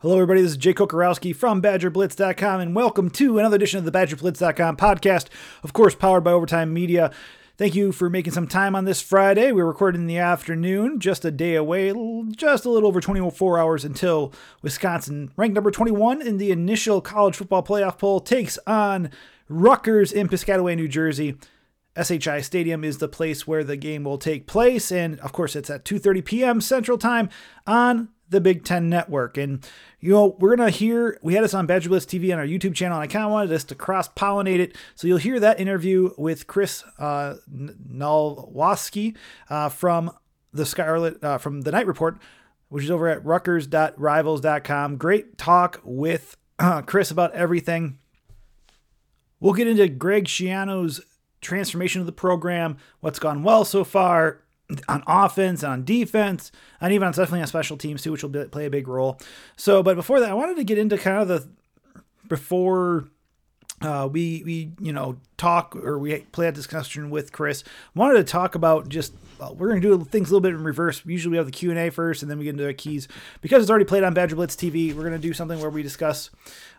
Hello, everybody. This is Jake Kokorowski from BadgerBlitz.com, and welcome to another edition of the BadgerBlitz.com podcast, of course, powered by Overtime Media. Thank you for making some time on this Friday. We're recording in the afternoon, just a day away, just a little over 24 hours until Wisconsin, ranked number 21 in the initial college football playoff poll, takes on Rutgers in Piscataway, New Jersey. SHI Stadium is the place where the game will take place, and of course, it's at 2:30 p.m. Central Time on the Big Ten Network. And, you know, we're going to hear, we had us on Badger Blitz TV on our YouTube channel, and I kind of wanted us to cross pollinate it. So you'll hear that interview with Chris uh, Nalwasky uh, from the Scarlet, uh, from the Knight Report, which is over at rutgers.rivals.com. Great talk with uh, Chris about everything. We'll get into Greg Schiano's transformation of the program, what's gone well so far, on offense, on defense, and even on definitely on special teams too, which will be, play a big role. So, but before that, I wanted to get into kind of the before uh, we we you know talk or we play a discussion with Chris. Wanted to talk about just we're going to do things a little bit in reverse. Usually we have the Q and A first, and then we get into the keys because it's already played on Badger Blitz TV. We're going to do something where we discuss,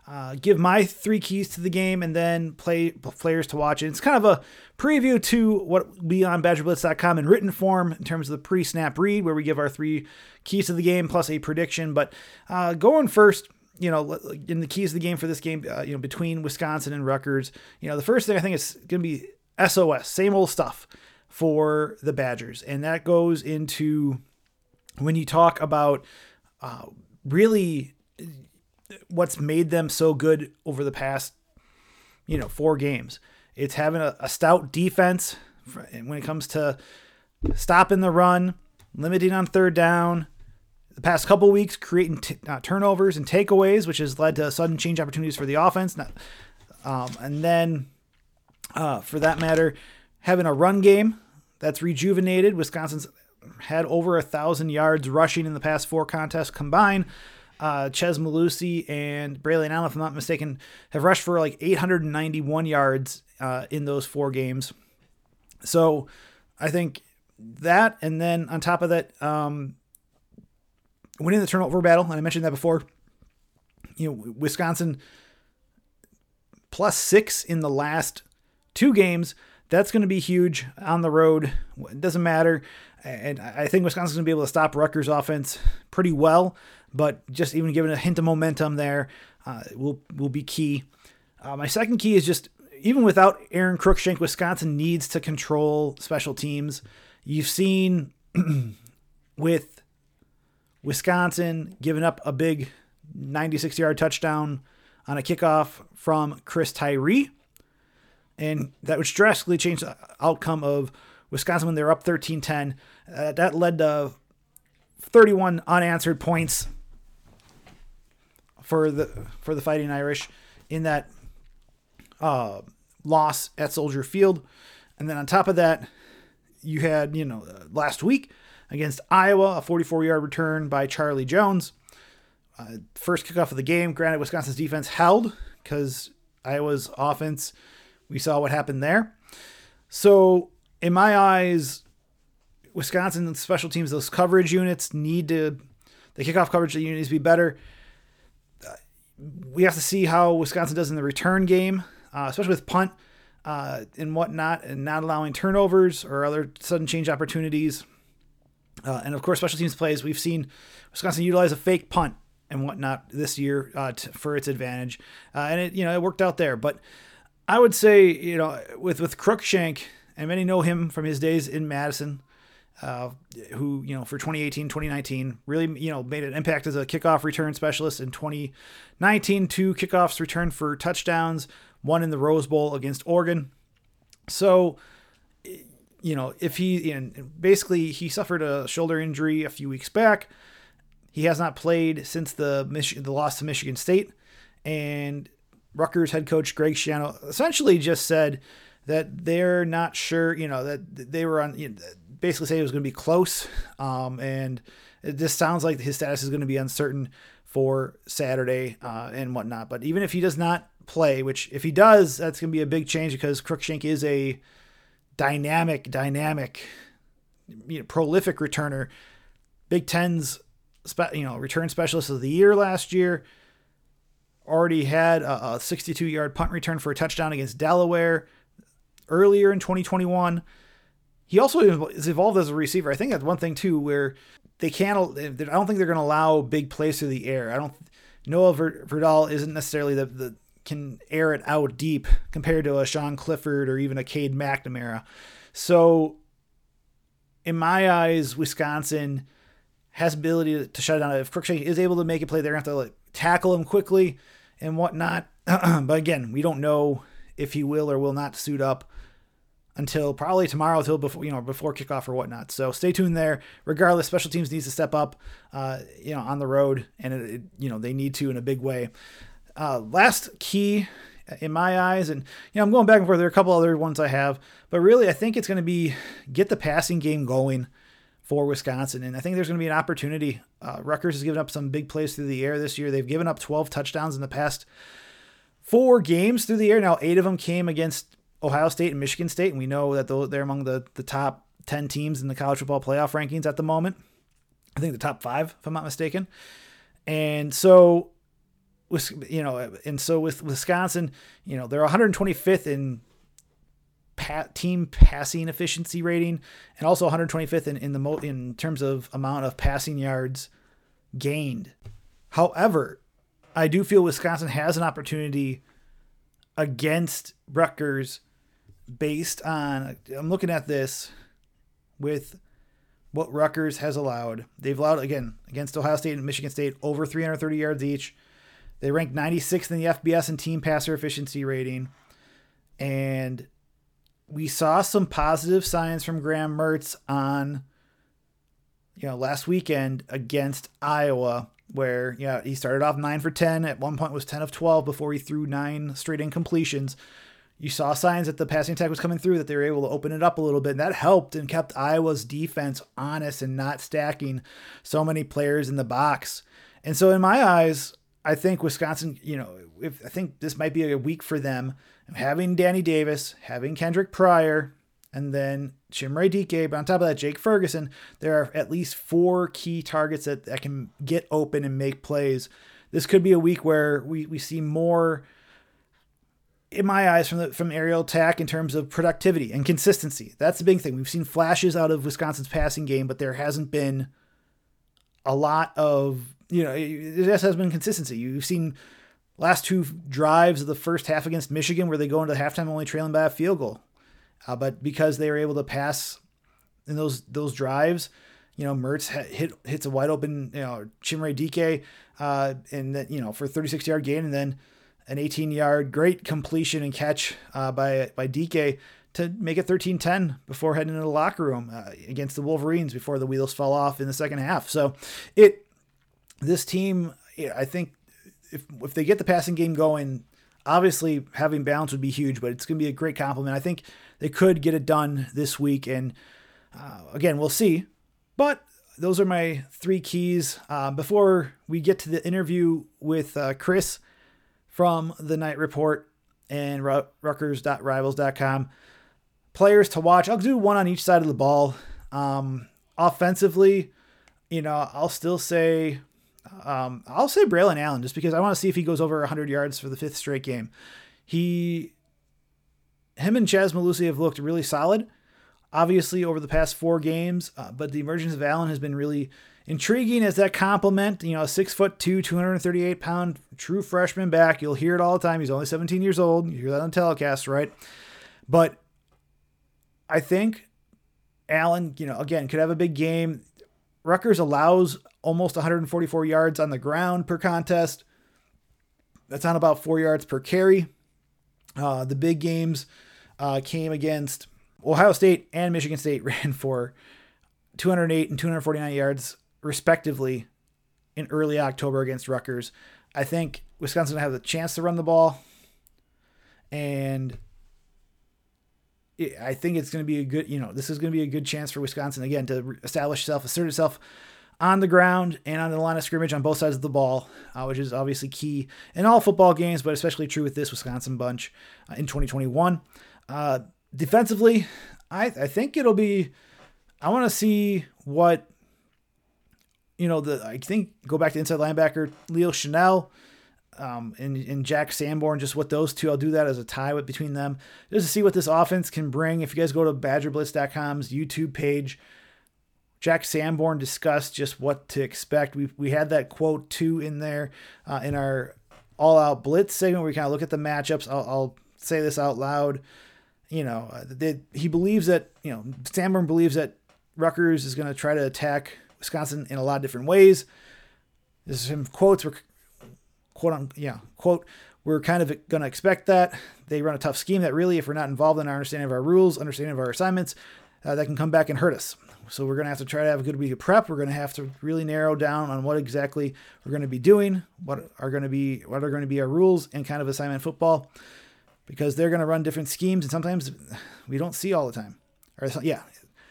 uh, give my three keys to the game, and then play players to watch. And it's kind of a preview to what be on BadgerBlitz.com in written form in terms of the pre-snap read, where we give our three keys to the game plus a prediction. But uh, going first you know, in the keys of the game for this game, uh, you know, between Wisconsin and Rutgers, you know, the first thing I think is going to be SOS, same old stuff for the Badgers. And that goes into when you talk about uh, really what's made them so good over the past, you know, four games. It's having a, a stout defense when it comes to stopping the run, limiting on third down, the past couple weeks creating t- uh, turnovers and takeaways, which has led to sudden change opportunities for the offense. Um, and then, uh, for that matter, having a run game that's rejuvenated. Wisconsin's had over a thousand yards rushing in the past four contests combined. Uh, Chez Mellusi and Braylon Allen, if I'm not mistaken, have rushed for like 891 yards uh, in those four games. So I think that, and then on top of that, um, winning the turnover battle, and I mentioned that before. You know, Wisconsin plus six in the last two games. That's going to be huge on the road. It doesn't matter. And I think Wisconsin's going to be able to stop Rutgers' offense pretty well, but just even giving a hint of momentum there uh, will, will be key. Uh, my second key is just even without Aron Cruickshank, Wisconsin needs to control special teams. You've seen with Wisconsin giving up a big 96 yard touchdown on a kickoff from Chris Tyree. And that would drastically change the outcome of Wisconsin when they were up 13 10. Uh, that led to 31 unanswered points for the for the Fighting Irish in that uh, loss at Soldier Field. And then on top of that, you had, you know, last week against Iowa, a 44 yard return by Charlie Jones. Uh, first kickoff of the game. Granted, Wisconsin's defense held because Iowa's offense, we saw what happened there. So, in my eyes, Wisconsin special teams, those coverage units need to, the kickoff coverage unit needs to be better. Uh, we have to see how Wisconsin does in the return game, uh, especially with punt uh, and whatnot, and not allowing turnovers or other sudden change opportunities. Uh, and of course, special teams plays. We've seen Wisconsin utilize a fake punt and whatnot this year uh, for its advantage, uh, and it you know it worked out there. But I would say you know with with Cruickshank, and many know him from his days in Madison, uh, who you know for 2018, 2019 really you know made an impact as a kickoff return specialist in 2019. Two kickoffs returned for touchdowns, one in the Rose Bowl against Oregon. So you know, if he and basically he suffered a shoulder injury a few weeks back. He has not played since the Mich- the loss to Michigan State, and Rutgers head coach Greg Schiano essentially just said that they're not sure. You know that they were on. You know, basically, say it was going to be close, um, and this sounds like his status is going to be uncertain for Saturday uh, and whatnot. But even if he does not play, which if he does, that's going to be a big change because Cruickshank is a dynamic, dynamic, you know, prolific returner. Big Ten's you know return specialist of the year last year. Already had a, a 62 yard punt return for a touchdown against Delaware earlier in 2021. He also is evolved as a receiver. I think that's one thing too, where they can't. I don't think they're going to allow big plays through the air. I don't. Noah Vedral isn't necessarily the, the can air it out deep compared to a Sean Clifford or even a Cade McNamara. So, in my eyes, Wisconsin has ability to shut it down. If Cruickshank is able to make a play, they're going to have to like, tackle him quickly and whatnot. but again, we don't know if he will or will not suit up until probably tomorrow, till before you know before kickoff or whatnot. So stay tuned there. Regardless, special teams needs to step up, uh, you know, on the road, and it, it, you know they need to in a big way. Uh, last key in my eyes, and you know I'm going back and forth. There are a couple other ones I have, but really I think it's going to be get the passing game going for Wisconsin, and I think there's going to be an opportunity. Uh, Rutgers has given up some big plays through the air this year. They've given up 12 touchdowns in the past four games through the air. Now eight of them came against Ohio State and Michigan State, and we know that they're among the, the top 10 teams in the college football playoff rankings at the moment. I think the top five, if I'm not mistaken. And so, you know, and so with Wisconsin, you know, they're 125th in team passing efficiency rating, and also 125th in in the mo- in terms of amount of passing yards gained. However, I do feel Wisconsin has an opportunity against Rutgers based on I'm looking at this with what Rutgers has allowed. They've allowed again against Ohio State and Michigan State over 330 yards each. They ranked 96th in the FBS and team passer efficiency rating. And we saw some positive signs from Graham Mertz on you know last weekend against Iowa where yeah he started off 9 for 10 at one point was 10 of 12 before he threw nine straight incompletions you saw signs that the passing attack was coming through, that they were able to open it up a little bit, and that helped and kept Iowa's defense honest and not stacking so many players in the box. And so, in my eyes, I think Wisconsin, you know, if I think this might be a week for them, having Danny Davis, having Kendrick Pryor, and then Chimere Dike. But on top of that, Jake Ferguson. There are at least four key targets that, that can get open and make plays. This could be a week where we, we see more in my eyes from the from aerial attack in terms of productivity and consistency. That's the big thing. We've seen flashes out of Wisconsin's passing game, but there hasn't been a lot of you know there just has been consistency. You've seen last two drives of the first half against Michigan where they go into halftime only trailing by a field goal, uh, but because they were able to pass in those those drives. You know, Mertz hit hits a wide open, you know, Chimere Dike, uh, and that you know for 36 yard gain, and then an 18 yard great completion and catch uh, by by Dike to make it 13-10 before heading into the locker room uh, against the Wolverines before the wheels fell off in the second half. So it this team, I think if if they get the passing game going, obviously having balance would be huge, but it's going to be a great compliment. I think they could get it done this week, and uh, again, we'll see. But those are my three keys. Uh, before we get to the interview with uh, Chris from the Knight Report and Rutgers.rivals.com. Players to watch. I'll do one on each side of the ball. Um, offensively, you know, I'll still say, um, I'll say Braylon Allen just because I want to see if he goes over 100 yards for the fifth straight game. He, him and Chez Mellusi have looked really solid, obviously over the past four games, uh, but the emergence of Allen has been really intriguing as that compliment. You know, six foot two, 238 pound true freshman back. You'll hear it all the time. He's only 17 years old. You hear that on telecast, right? But I think Allen, you know, again, could have a big game. Rutgers allows almost 144 yards on the ground per contest. That's on about four yards per carry. Uh, the big games uh, came against Ohio State and Michigan State ran for 208 and 249 yards respectively in early October against Rutgers. I think Wisconsin have the chance to run the ball, and I think it's going to be a good, you know, this is going to be a good chance for Wisconsin again to establish itself, assert itself on the ground and on the line of scrimmage on both sides of the ball, uh, which is obviously key in all football games, but especially true with this Wisconsin bunch uh, in 2021. Uh, defensively, I, I think it'll be. I want to see what you know, the I think go back to inside linebacker Leo Chenal um, and, and Jack Sanborn, just what those two, I'll do that as a tie with between them, just to see what this offense can bring. If you guys go to BadgerBlitz.com's YouTube page, Jack Sanborn discussed just what to expect. We we had that quote too in there uh, in our all out blitz segment where we kind of look at the matchups. I'll, I'll say this out loud. You know, uh, they, he believes that you know Sanborn believes that Rutgers is going to try to attack Wisconsin in a lot of different ways. This is some quotes. We're quote on yeah quote. We're kind of going to expect that they run a tough scheme that really, if we're not involved in our understanding of our rules, understanding of our assignments, uh, that can come back and hurt us. So we're going to have to try to have a good week of prep. We're going to have to really narrow down on what exactly we're going to be doing, what are going to be what are going to be our rules and kind of assignment football, because they're going to run different schemes and sometimes we don't see all the time. Or yeah,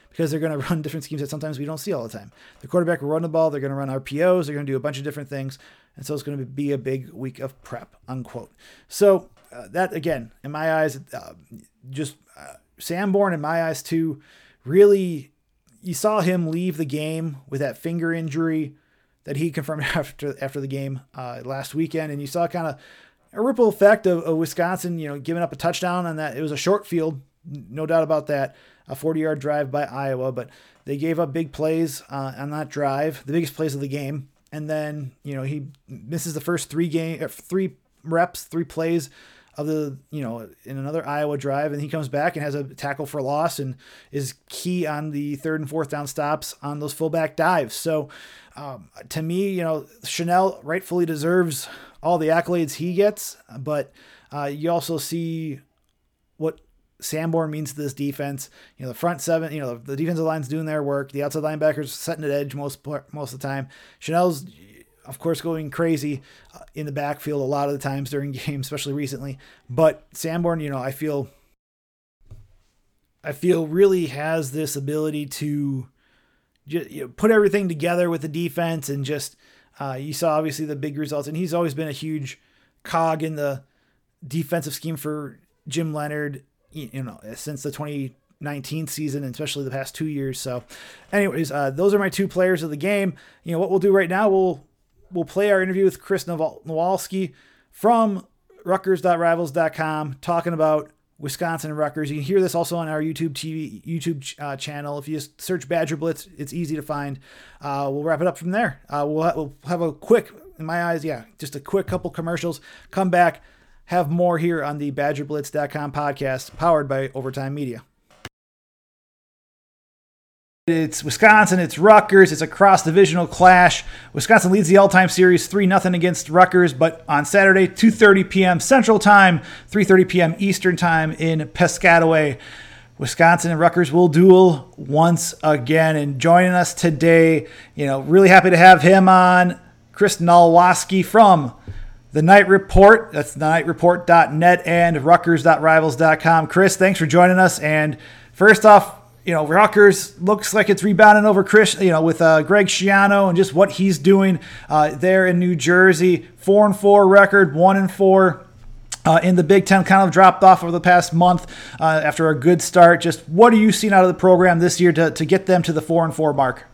because they're going to run different schemes that sometimes we don't see all the time. The quarterback will run the ball. They're going to run RPOs. They're going to do a bunch of different things, and so it's going to be a big week of prep. Unquote. So uh, that again, in my eyes, uh, just uh, Sanborn in my eyes too, really you saw him leave the game with that finger injury that he confirmed after after the game uh, last weekend, and you saw kind of a ripple effect of, of, Wisconsin, you know, giving up a touchdown on that. It was a short field, no doubt about that, a 40 yard drive by Iowa, but they gave up big plays uh, on that drive, the biggest plays of the game, and then you know he misses the first three game, three reps, three plays of the you know in another Iowa drive, and he comes back and has a tackle for loss and is key on the third and fourth down stops on those fullback dives. So um, to me, you know, Chenal rightfully deserves all the accolades he gets, but uh, you also see Sanborn means to this defense. You know, the front seven, you know, the defensive line's doing their work. The outside linebackers setting at edge most most of the time. Chenal's of course, going crazy uh, in the backfield a lot of the times during games, especially recently. But Sanborn, you know, I feel, I feel really has this ability to just you know, put everything together with the defense and just. Uh, you saw obviously the big results, and he's always been a huge cog in the defensive scheme for Jim Leonhard. You know, since the 2019 season, and especially the past two years. So, anyways, uh, those are my two players of the game. You know what we'll do right now? We'll we'll play our interview with Chris Nalwasky from Rutgers.rivals.com talking about Wisconsin and Rutgers. You can hear this also on our YouTube TV YouTube uh, channel. If you just search Badger Blitz, it's easy to find. Uh, we'll wrap it up from there. Uh, we'll, ha- we'll have a quick, in my eyes, yeah, just a quick couple commercials. Come back, have more here on the BadgerBlitz.com podcast, powered by Overtime Media. It's Wisconsin, it's Rutgers, it's a cross divisional clash. Wisconsin leads the all-time series 3 0 against Rutgers, but on Saturday, 2:30 p.m. Central Time, 3:30 p.m. Eastern Time in Piscataway. Wisconsin and Rutgers will duel once again. And joining us today, you know, really happy to have him on, Chris Nalwasky from the Knight Report. That's knightreport.net and Rutgers.rivals.com. Chris, thanks for joining us. And first off, you know, Rutgers looks like it's rebounding over Chris, you know, with uh, Greg Schiano and just what he's doing uh, there in New Jersey. Four and four record, one and four. Uh, in the Big Ten, kind of dropped off over the past month uh, after a good start. Just what are you seeing out of the program this year to, to get them to the four and four mark?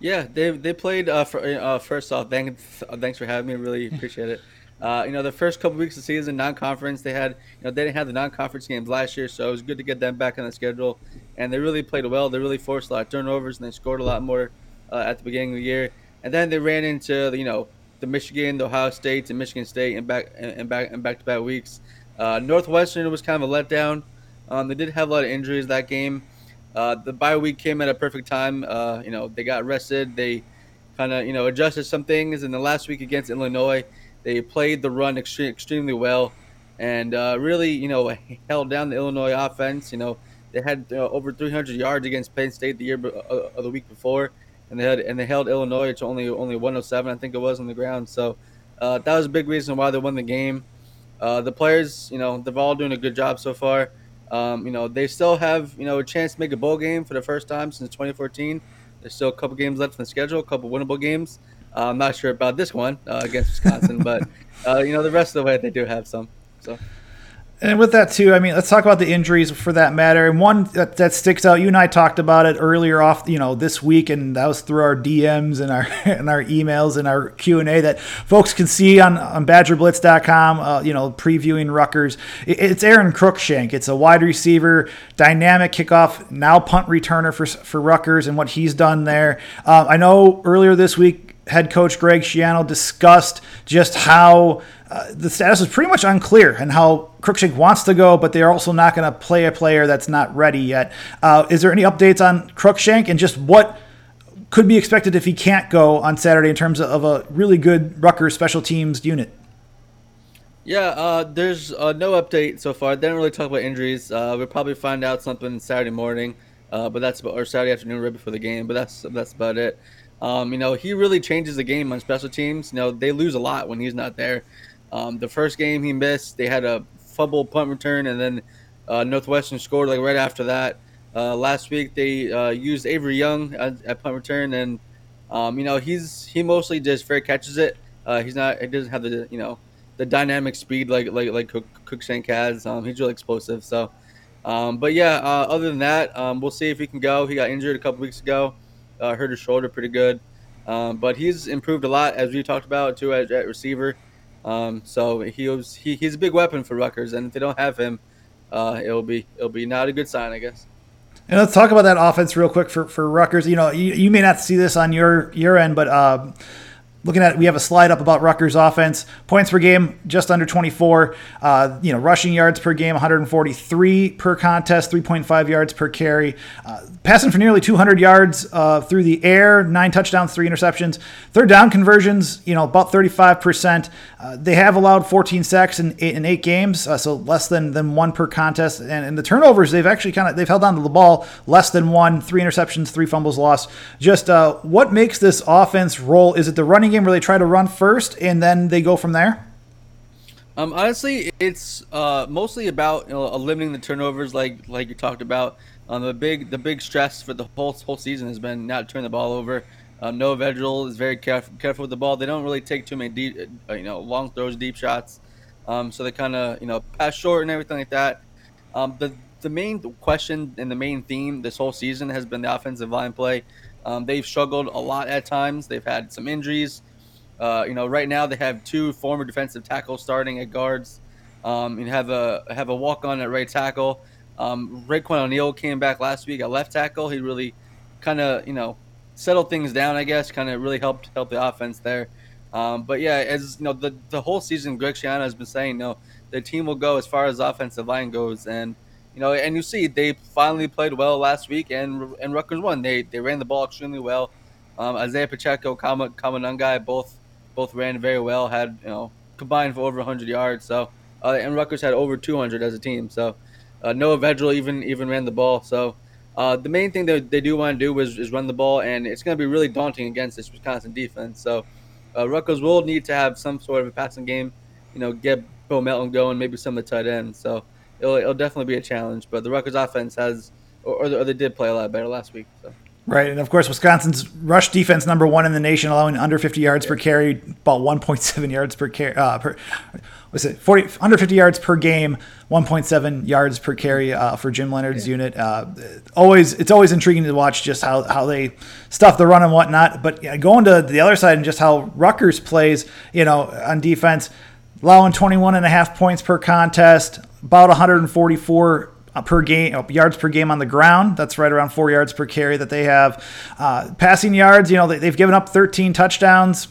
Yeah, they they played. Uh, for, uh, first off, thanks thanks for having me. I really appreciate it. Uh, you know, the first couple weeks of the season, non-conference, they had, you know, they didn't have the non-conference games last year, so it was good to get them back on the schedule. And they really played well. They really forced a lot of turnovers, and they scored a lot more uh, at the beginning of the year. And then they ran into, the, you know, the Michigan, the Ohio State, and Michigan State, and back and back and back-to-back weeks. Uh, Northwestern was kind of a letdown. Um, they did have a lot of injuries that game. Uh, the bye week came at a perfect time. Uh, you know, they got rested. They kind of, you know, adjusted some things. In the last week against Illinois, they played the run extre- extremely well and uh, really, you know, held down the Illinois offense. You know, they had uh, over 300 yards against Penn State the year uh, of the week before, and they had and they held Illinois to only only 107, I think it was on the ground. So uh, that was a big reason why they won the game. Uh, the players, you know, they've all doing a good job so far. Um, you know, they still have you know a chance to make a bowl game for the first time since 2014. There's still a couple games left in the schedule, a couple winnable games. Uh, I'm not sure about this one uh, against Wisconsin, but uh, you know the rest of the way they do have some. So. And with that too, I mean, let's talk about the injuries for that matter. And one that, that sticks out, you and I talked about it earlier off, you know, this week, and that was through our DMs and our and our emails and our Q and A that folks can see on on BadgerBlitz.com. Uh, you know, previewing Rutgers. It, it's Aron Cruickshank. It's a wide receiver, dynamic kickoff, now punt returner for for Rutgers, and what he's done there. Uh, I know earlier this week, head coach Greg Schiano discussed just how uh, the status is pretty much unclear and how Cruickshank wants to go, but they're also not going to play a player that's not ready yet. Uh, is there any updates on Cruickshank and just what could be expected if he can't go on Saturday in terms of a really good Rutgers special teams unit? Yeah, uh, there's uh, no update so far. They didn't really talk about injuries. Uh, we'll probably find out something Saturday morning, but that's about, or Saturday afternoon right before the game. But that's that's about it. Um, you know, he really changes the game on special teams. You know, they lose a lot when he's not there. Um, the first game he missed, they had a fumble punt return, and then uh, Northwestern scored like right after that. Uh, last week they uh, used Avery Young at, at punt return, and um, you know he's he mostly just fair catches it. Uh, he's not he doesn't have the you know the dynamic speed like like like Cook, Cruickshank has. Um, he's really explosive. So, um, but yeah, uh, other than that, um, we'll see if he can go. He got injured a couple weeks ago, uh, hurt his shoulder pretty good, um, but he's improved a lot as we talked about too at, at receiver. Um, so he was he, he's a big weapon for Rutgers, and if they don't have him, uh, it'll be it'll be not a good sign, I guess. And let's talk about that offense real quick for, for Rutgers. You know, you, you may not see this on your your end, but um, looking at it, we have a slide up about Rutgers offense. Points per game just under 24 uh, you know rushing yards per game 143 per contest 3.5 yards per carry. Uh, passing for nearly 200 yards uh, through the air nine touchdowns three interceptions. Third down conversions you know about 35% uh, they have allowed 14 sacks in eight, in eight games uh, so less than than one per contest. And, and the turnovers they've actually kind of they've held on to the ball less than one. Three interceptions three fumbles lost. Just uh, what makes this offense roll? Is it the running game where they try to run first and then they go from there? Um, honestly, it's uh, mostly about you know, limiting the turnovers, like like you talked about. Um, the big the big stress for the whole whole season has been not turn the ball over. Uh, Noah Vedral is very careful, careful with the ball. They don't really take too many deep, uh, you know, long throws, deep shots. Um, so they kind of you know pass short and everything like that. Um, the the main question and the main theme this whole season has been the offensive line play. Um, they've struggled a lot at times. They've had some injuries. Uh, you know, right now they have two former defensive tackles starting at guards. Um, you have a have a walk on at right tackle. Um, Raiqwon O'Neal came back last week at left tackle. He really kind of you know settled things down. I guess kind of really helped help the offense there. Um, but yeah, as you know, the the whole season, Greg Schiano has been saying, you know, the team will go as far as offensive line goes, and you know, and you see they finally played well last week, and and Rutgers won. They they ran the ball extremely well. Um, Isaiah Pacheco, Kama, Kamanungai, both both ran very well. Had you know combined for over 100 yards. So uh, and Rutgers had over 200 as a team. So uh, Noah Vedral even even ran the ball. So uh, the main thing that they do want to do is, is run the ball, and it's going to be really daunting against this Wisconsin defense. So uh, Rutgers will need to have some sort of a passing game. You know, get Bo Melton going, maybe some of the tight ends. So it'll, it'll definitely be a challenge. But the Rutgers offense has, or, or they did play a lot better last week. So. Right, and of course, Wisconsin's rush defense number one in the nation, allowing under 50 yards yeah. per carry, about 1.7 yards per carry. Uh, per, was it 40 under 50 yards per game, 1.7 yards per carry uh, for Jim Leonhard's yeah. unit. Uh, always, it's always intriguing to watch just how how they stuff the run and whatnot. But yeah, going to the other side and just how Rutgers plays, you know, on defense, allowing 21 and a half points per contest, about 144 uh, per game, uh, yards per game on the ground. That's right around four yards per carry that they have. Uh, passing yards, you know, they, have given up 13 touchdowns.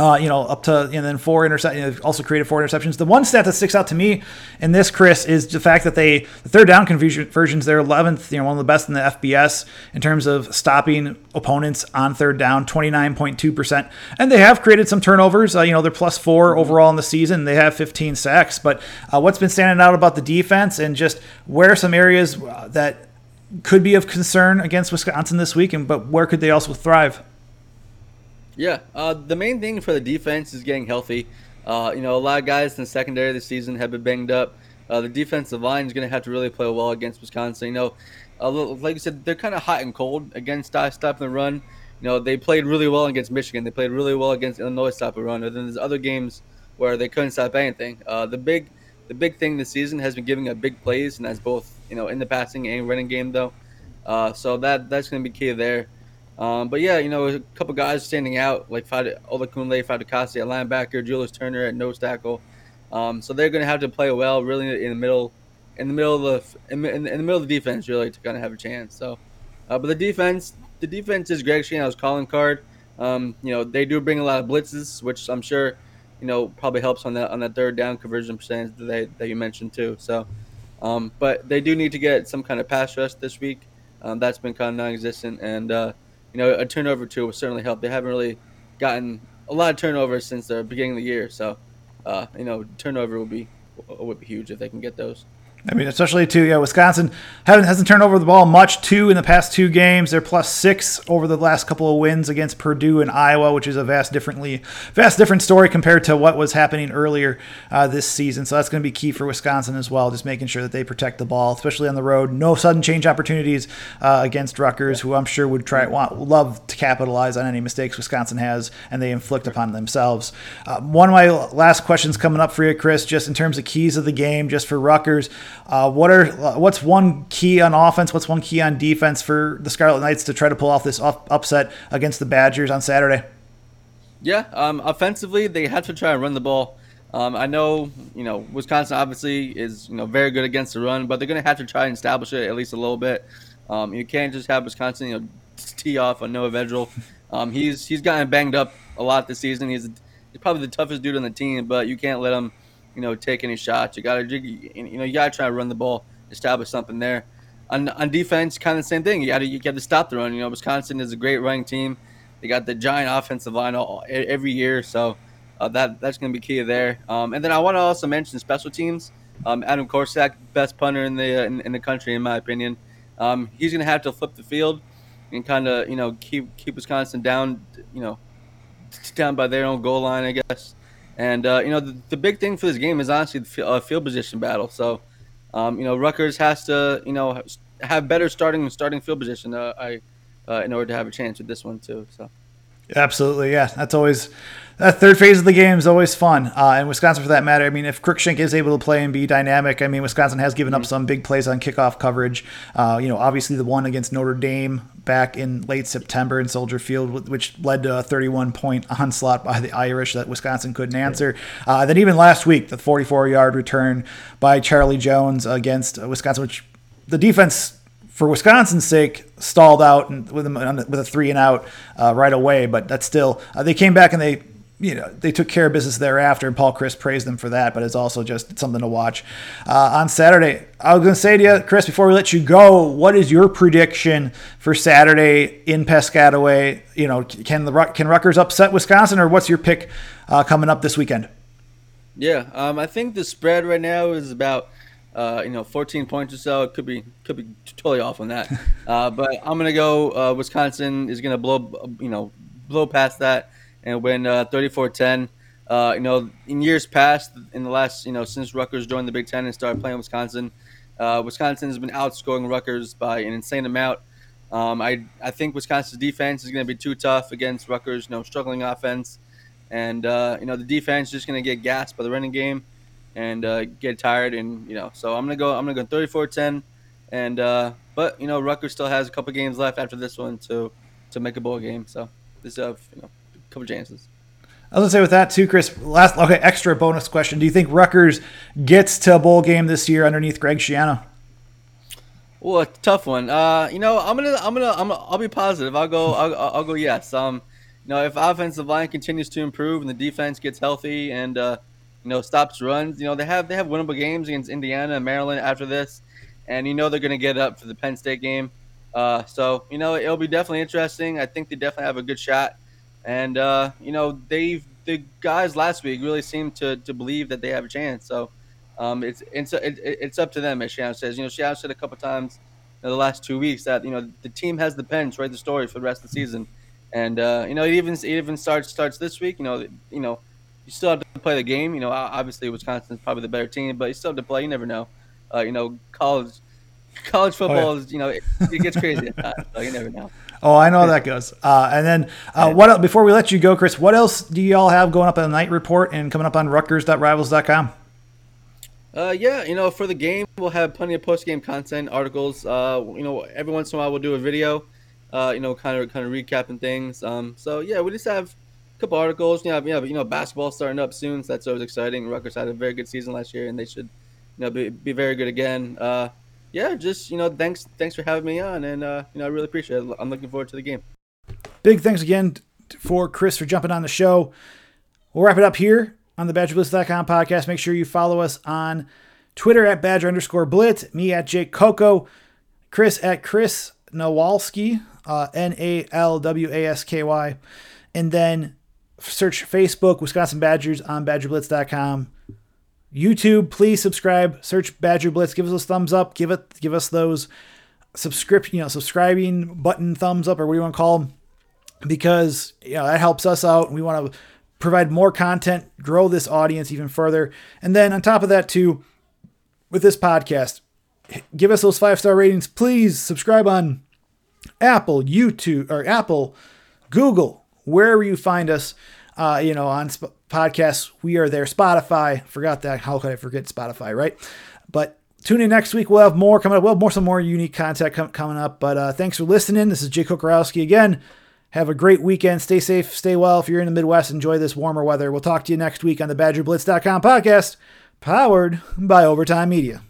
Uh, you know, up to and then four interceptions. You know, also created four interceptions. The one stat that sticks out to me in this, Chris, is the fact that they the third down conversions they're 11th. You know, one of the best in the FBS in terms of stopping opponents on third down, 29.2 percent. And they have created some turnovers. Uh, you know, they're plus four overall in the season. They have 15 sacks. But uh, what's been standing out about the defense and just where some areas uh, that could be of concern against Wisconsin this week, and but where could they also thrive? Yeah, uh, the main thing for the defense is getting healthy. Uh, you know, a lot of guys in the secondary this season have been banged up. Uh, the defensive line is going to have to really play well against Wisconsin. You know, like I said, they're kind of hot and cold against stopping the run. You know, they played really well against Michigan. They played really well against Illinois stop the run. And then there's other games where they couldn't stop anything. Uh, the big the big thing this season has been giving up big plays, and that's both you know in the passing and running game though. Uh, so that that's going to be key there. Um, but yeah, you know, a couple guys standing out like Fad- Olakunle, Fatukasi at linebacker, Julius Turner at nose tackle. Um, so they're going to have to play well, really in the middle, in the middle of the in, in the middle of the defense, really to kind of have a chance. So, uh, but the defense, the defense is Greg Schiano's calling card. Um, you know, they do bring a lot of blitzes, which I'm sure, you know, probably helps on that on that third down conversion percentage that they, that you mentioned too. So, um, but they do need to get some kind of pass rush this week. Um, that's been kind of non-existent, and uh, you know, a turnover too will certainly help. They haven't really gotten a lot of turnovers since the beginning of the year, so uh, you know, turnover will be would be huge if they can get those. I mean, especially too, yeah. Wisconsin haven't hasn't turned over the ball much. too in the past two games. They're plus six over the last couple of wins against Purdue and Iowa, which is a vast differently vast different story compared to what was happening earlier uh, this season. So that's going to be key for Wisconsin as well, just making sure that they protect the ball, especially on the road. No sudden change opportunities uh, against Rutgers, who I'm sure would try want love to capitalize on any mistakes Wisconsin has and they inflict upon themselves. Uh, one of my last questions coming up for you, Chris, just in terms of keys of the game, just for Rutgers. Uh, what are what's one key on offense? What's one key on defense for the Scarlet Knights to try to pull off this upset against the Badgers on Saturday? Yeah, um, offensively they have to try and run the ball. Um, I know you know Wisconsin obviously is you know very good against the run, but they're going to have to try and establish it at least a little bit. Um, you can't just have Wisconsin you know tee off on Noah Vedral. Um, he's he's gotten banged up a lot this season. He's, he's probably the toughest dude on the team, but you can't let him you know, take any shots. You got to, you know, you got to try to run the ball, establish something there. On, on defense, kind of the same thing. You got to you to stop the run. You know, Wisconsin is a great running team. They got the giant offensive line all, every year, so uh, that that's going to be key there. Um, and then I want to also mention special teams. Um, Adam Korsak, best punter in the in, in the country, in my opinion. Um, he's going to have to flip the field and kind of you know keep keep Wisconsin down, you know, down by their own goal line, I guess. And uh, you know, the, the, big thing for this game is honestly the uh, field position battle. So, um, you know, Rutgers has to you know have better starting starting field position. Uh, I uh, in order to have a chance with this one too. So. Absolutely, yeah. That's always that third phase of the game is always fun, uh, and Wisconsin for that matter. I mean, if Cruickshank is able to play and be dynamic, I mean, Wisconsin has given mm-hmm. up some big plays on kickoff coverage. Uh, you know, obviously the one against Notre Dame back in late September in Soldier Field, which led to a 31 point onslaught by the Irish that Wisconsin couldn't answer. Uh, then even last week, the 44 yard return by Charlie Jones against Wisconsin, which the defense for Wisconsin's sake, stalled out and with a, with a three and out uh, right away. But that's still uh, they came back and they you know they took care of business thereafter, and Paul Chryst praised them for that. But it's also just something to watch uh, on Saturday. I was going to say to you, Chris, before we let you go, what is your prediction for Saturday in Piscataway? You know, can the can Rutgers upset Wisconsin, or what's your pick uh, coming up this weekend? Yeah, um, I think the spread right now is about uh, you know, 14 points or so. It could be could be totally off on that. Uh, but I'm gonna go. Uh, Wisconsin is gonna blow you know blow past that and win 34-10. Uh, uh, you know, in years past, in the last you know since Rutgers joined the Big Ten and started playing Wisconsin, uh, Wisconsin has been outscoring Rutgers by an insane amount. Um, I I think Wisconsin's defense is going to be too tough against Rutgers. You know, struggling offense, and you know the defense is just going to get gassed by the running game and uh, get tired. And you know, so I'm gonna go. I'm gonna go 34-10, and uh, but you know, Rutgers still has a couple games left after this one to to make a bowl game. So there's a you know couple chances. I was gonna say with that too, Chris. Last okay, extra bonus question: Do you think Rutgers gets to a bowl game this year underneath Greg Schiano? Well, a tough one. Uh, you know, I'm gonna, I'm gonna, I'm, I'll be positive. I'll go, I'll, I'll go yes. Um, you know, if offensive line continues to improve and the defense gets healthy and uh, you know, stops runs. You know, they have they have winnable games against Indiana and Maryland after this, and you know they're going to get up for the Penn State game. Uh, so you know it'll be definitely interesting. I think they definitely have a good shot, and uh, you know they've the guys last week really seemed to, to believe that they have a chance. So um, it's it's it's up to them, as Schiano says. You know, Schiano said a couple times in the last two weeks that you know the team has the pen to write the story for the rest of the season, and uh, you know it even it even starts starts this week. You know, you know you still have to play the game. You know, obviously Wisconsin's probably the better team, but you still have to play. You never know. Uh, you know, college college football oh, yeah. is you know it, it gets crazy so you never know. Oh, I know how that goes. Uh, and then uh, what before we let you go, Chris? What else do y'all have going up on the Knight Report and coming up on Rutgers.rivals.com? Uh, yeah, you know, for the game, we'll have plenty of post-game content, articles. Uh, you know, every once in a while we'll do a video. Uh, you know, kind of kind of recapping things. Um, so yeah, we just have a couple articles. You know, know, you know, basketball starting up soon, so that's always exciting. Rutgers had a very good season last year, and they should, you know, be, be very good again. Uh, yeah, just you know, thanks thanks for having me on, and uh, you know, I really appreciate it. I'm looking forward to the game. Big thanks again for Chris for jumping on the show. We'll wrap it up here on the BadgerBlitz.com podcast. Make sure you follow us on Twitter at Badger underscore Blitz, me at Jake Coco, Chris at Chris Nalwasky, uh, N A L W A S K Y, and then search Facebook Wisconsin Badgers on BadgerBlitz.com. YouTube, please subscribe. Search Badger Blitz. Give us those thumbs up. Give it. Give us those subscription, you know, subscribing button thumbs up or what do you want to call them? Because you know that helps us out. We want to provide more content, grow this audience even further, and then on top of that too, with this podcast, give us those five star ratings. Please subscribe on Apple, YouTube, or Apple, Google, wherever you find us. Uh, you know, on sp- podcasts, we are there. Spotify, forgot that. How could I forget Spotify, right? But tune in next week. We'll have more coming up. We'll have more, some more unique content com- coming up. But uh, thanks for listening. This is Jake Kokorowski again. Have a great weekend. Stay safe. Stay well. If you're in the Midwest, enjoy this warmer weather. We'll talk to you next week on the BadgerBlitz.com podcast, powered by Overtime Media.